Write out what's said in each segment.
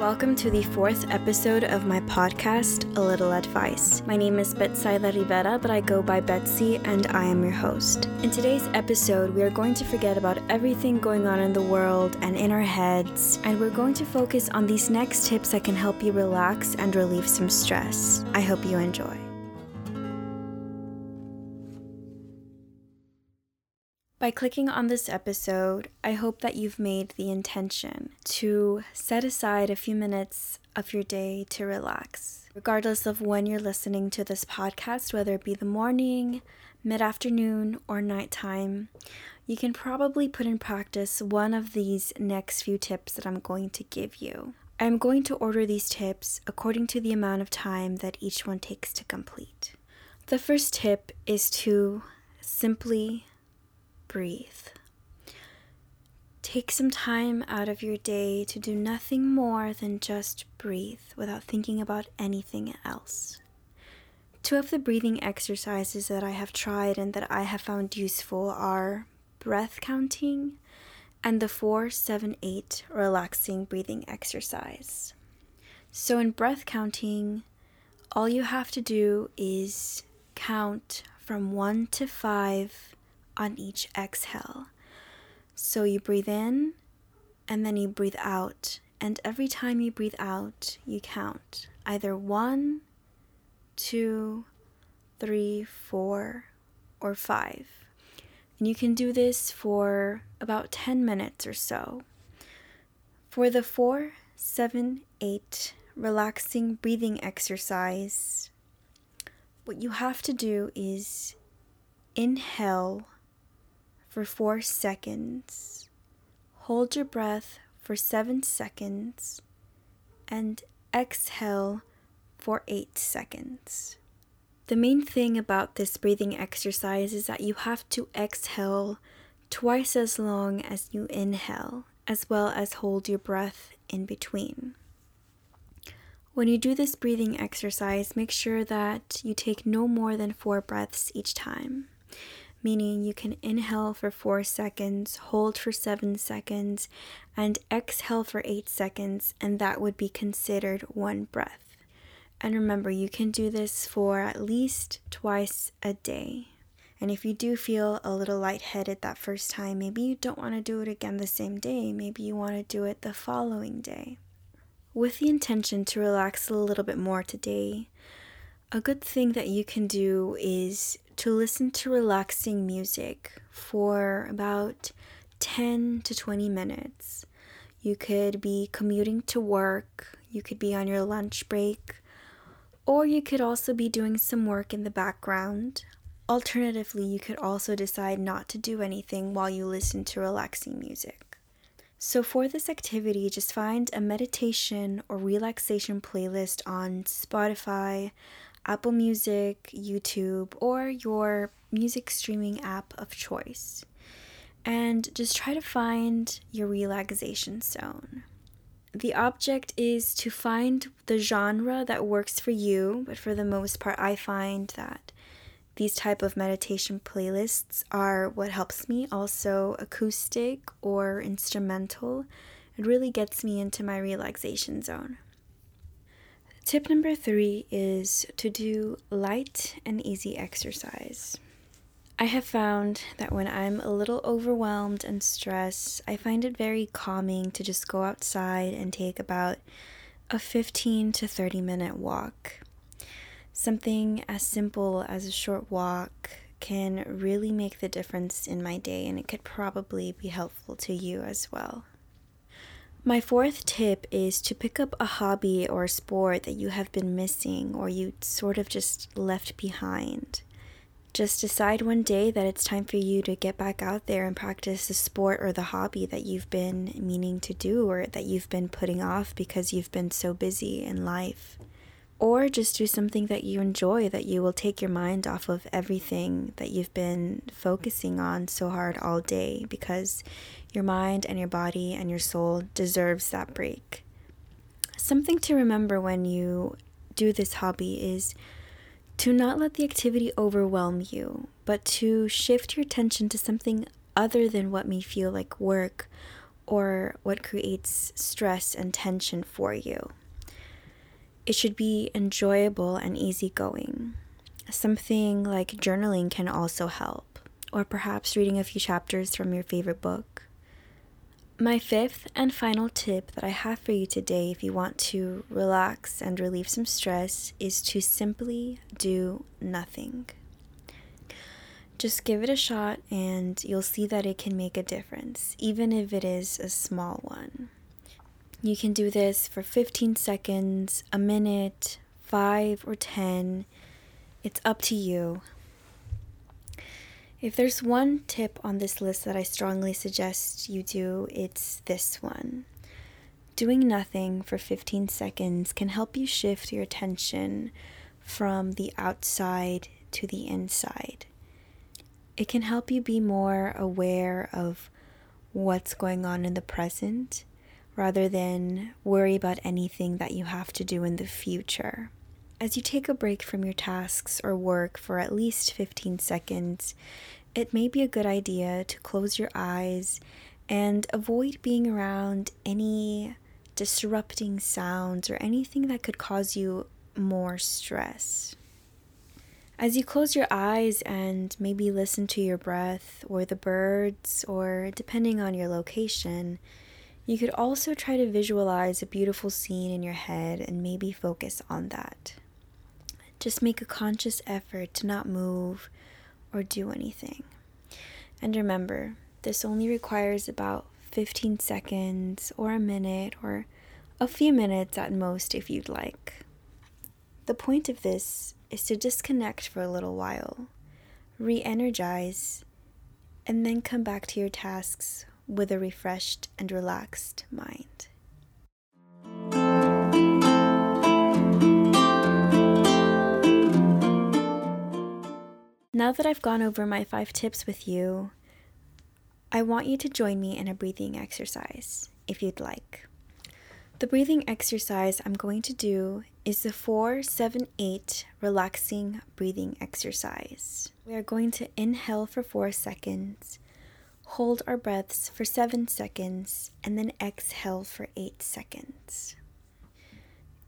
Welcome to the fourth episode of my podcast, A Little Advice. My name is Betsaida Rivera, but I go by Betsy, and I am your host. In today's episode, we are going to forget about everything going on in the world and in our heads, and we're going to focus on these next tips that can help you relax and relieve some stress. I hope you enjoy. By clicking on this episode, I hope that you've made the intention to set aside a few minutes of your day to relax. Regardless of when you're listening to this podcast, whether it be the morning, mid afternoon, or nighttime, you can probably put in practice one of these next few tips that I'm going to give you. I'm going to order these tips according to the amount of time that each one takes to complete. The first tip is to simply breathe. Take some time out of your day to do nothing more than just breathe without thinking about anything else. Two of the breathing exercises that I have tried and that I have found useful are breath counting and the 478 relaxing breathing exercise. So, in breath counting, all you have to do is count from 1 to 5 on each exhale. So you breathe in and then you breathe out. And every time you breathe out, you count either one, two, three, four, or five. And you can do this for about 10 minutes or so. For the four, seven, eight relaxing breathing exercise, what you have to do is inhale for 4 seconds. Hold your breath for 7 seconds and exhale for 8 seconds. The main thing about this breathing exercise is that you have to exhale twice as long as you inhale, as well as hold your breath in between. When you do this breathing exercise, make sure that you take no more than four breaths each time meaning you can inhale for 4 seconds, hold for 7 seconds, and exhale for 8 seconds, and that would be considered one breath. And remember, you can do this for at least twice a day. And if you do feel a little lightheaded that first time, maybe you don't want to do it again the same day, maybe you want to do it the following day. With the intention to relax a little bit more today, a good thing that you can do is to listen to relaxing music for about 10 to 20 minutes. You could be commuting to work, you could be on your lunch break, or you could also be doing some work in the background. Alternatively, you could also decide not to do anything while you listen to relaxing music. So, for this activity, just find a meditation or relaxation playlist on Spotify, Apple Music, YouTube, or your music streaming app of choice. And just try to find your relaxation zone. The object is to find the genre that works for you, but for the most part, I find that these type of meditation playlists are what helps me also acoustic or instrumental it really gets me into my relaxation zone Tip number three is to do light and easy exercise. I have found that when I'm a little overwhelmed and stressed, I find it very calming to just go outside and take about a 15 to 30 minute walk. Something as simple as a short walk can really make the difference in my day, and it could probably be helpful to you as well. My fourth tip is to pick up a hobby or a sport that you have been missing or you sort of just left behind. Just decide one day that it's time for you to get back out there and practice the sport or the hobby that you've been meaning to do or that you've been putting off because you've been so busy in life. Or just do something that you enjoy that you will take your mind off of everything that you've been focusing on so hard all day because your mind and your body and your soul deserves that break. Something to remember when you do this hobby is to not let the activity overwhelm you, but to shift your attention to something other than what may feel like work or what creates stress and tension for you. It should be enjoyable and easygoing. Something like journaling can also help, or perhaps reading a few chapters from your favorite book. My fifth and final tip that I have for you today, if you want to relax and relieve some stress, is to simply do nothing. Just give it a shot and you'll see that it can make a difference, even if it is a small one. You can do this for 15 seconds, a minute, 5 or 10. It's up to you. If there's one tip on this list that I strongly suggest you do, it's this one. Doing nothing for 15 seconds can help you shift your attention from the outside to the inside it can help you be more aware of what's going on in the present rather than worry about anything that you have to do in the future. As you take a break from your tasks or work for at least 15 seconds, it may be a good idea to close your eyes and avoid being around any disrupting sounds or anything that could cause you more stress. As you close your eyes and maybe listen to your breath or the birds, or depending on your location, you could also try to visualize a beautiful scene in your head and maybe focus on that. Just make a conscious effort to not move or do anything. And remember, this only requires about 15 seconds or a minute or a few minutes at most if you'd like. The point of this is to disconnect for a little while, re energize, and then come back to your tasks with a refreshed and relaxed mind. Now that I've gone over my five tips with you, I want you to join me in a breathing exercise if you'd like. The breathing exercise I'm going to do is the 478 relaxing breathing exercise. We are going to inhale for 4 seconds, hold our breaths for 7 seconds, and then exhale for 8 seconds.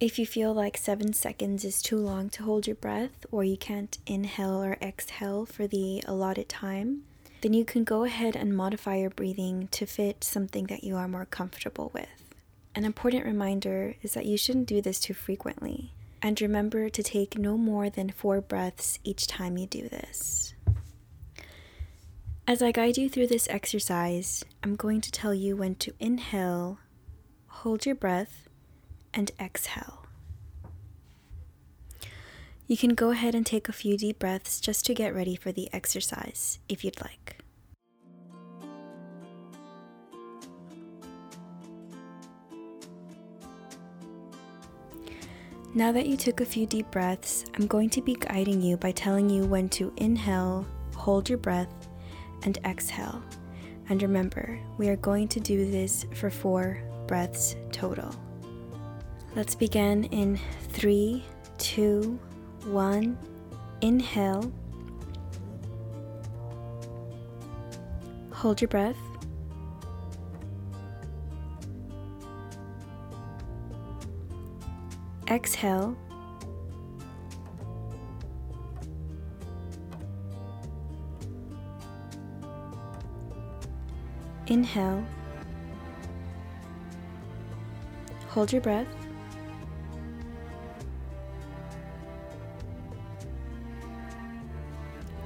If you feel like 7 seconds is too long to hold your breath, or you can't inhale or exhale for the allotted time, then you can go ahead and modify your breathing to fit something that you are more comfortable with. An important reminder is that you shouldn't do this too frequently, and remember to take no more than four breaths each time you do this. As I guide you through this exercise, I'm going to tell you when to inhale, hold your breath, and exhale. You can go ahead and take a few deep breaths just to get ready for the exercise if you'd like. Now that you took a few deep breaths, I'm going to be guiding you by telling you when to inhale, hold your breath, and exhale. And remember, we are going to do this for four breaths total. Let's begin in three, two, one. Inhale. Hold your breath. Exhale. Inhale. Hold your breath.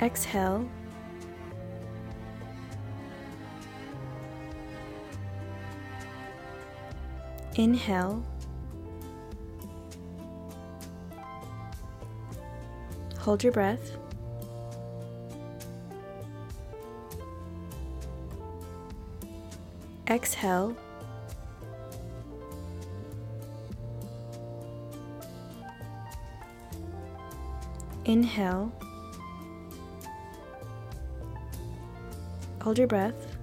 Exhale. Inhale. Hold your breath. Exhale. Inhale. Hold your breath.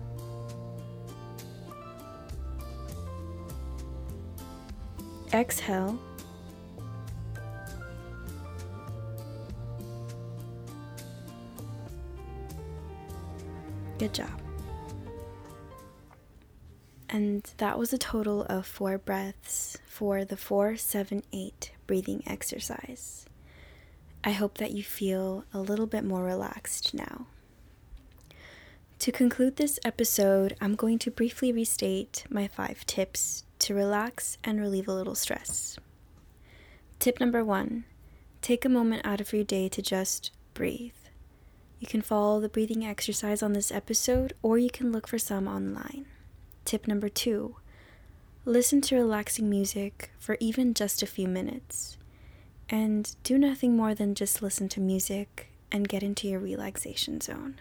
Exhale. Good job. And that was a total of four breaths for the 478 breathing exercise. I hope that you feel a little bit more relaxed now. To conclude this episode, I'm going to briefly restate my five tips to relax and relieve a little stress. Tip number one take a moment out of your day to just breathe. You can follow the breathing exercise on this episode, or you can look for some online. Tip number two listen to relaxing music for even just a few minutes. And do nothing more than just listen to music and get into your relaxation zone.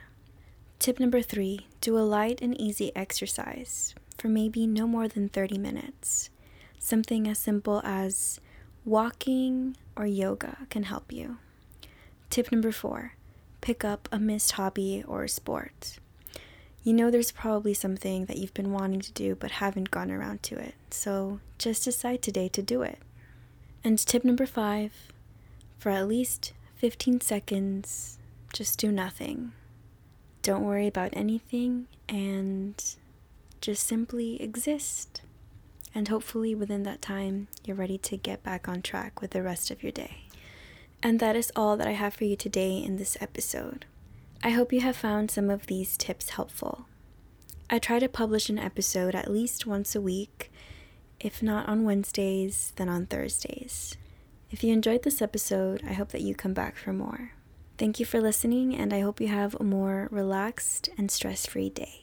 Tip number three do a light and easy exercise for maybe no more than 30 minutes. Something as simple as walking or yoga can help you. Tip number four pick up a missed hobby or sport you know there's probably something that you've been wanting to do but haven't gone around to it. So just decide today to do it. And tip number five for at least 15 seconds, just do nothing. Don't worry about anything and just simply exist. And hopefully, within that time, you're ready to get back on track with the rest of your day. And that is all that I have for you today in this episode. I hope you have found some of these tips helpful. I try to publish an episode at least once a week, if not on Wednesdays, then on Thursdays. If you enjoyed this episode, I hope that you come back for more. Thank you for listening, and I hope you have a more relaxed and stress free day.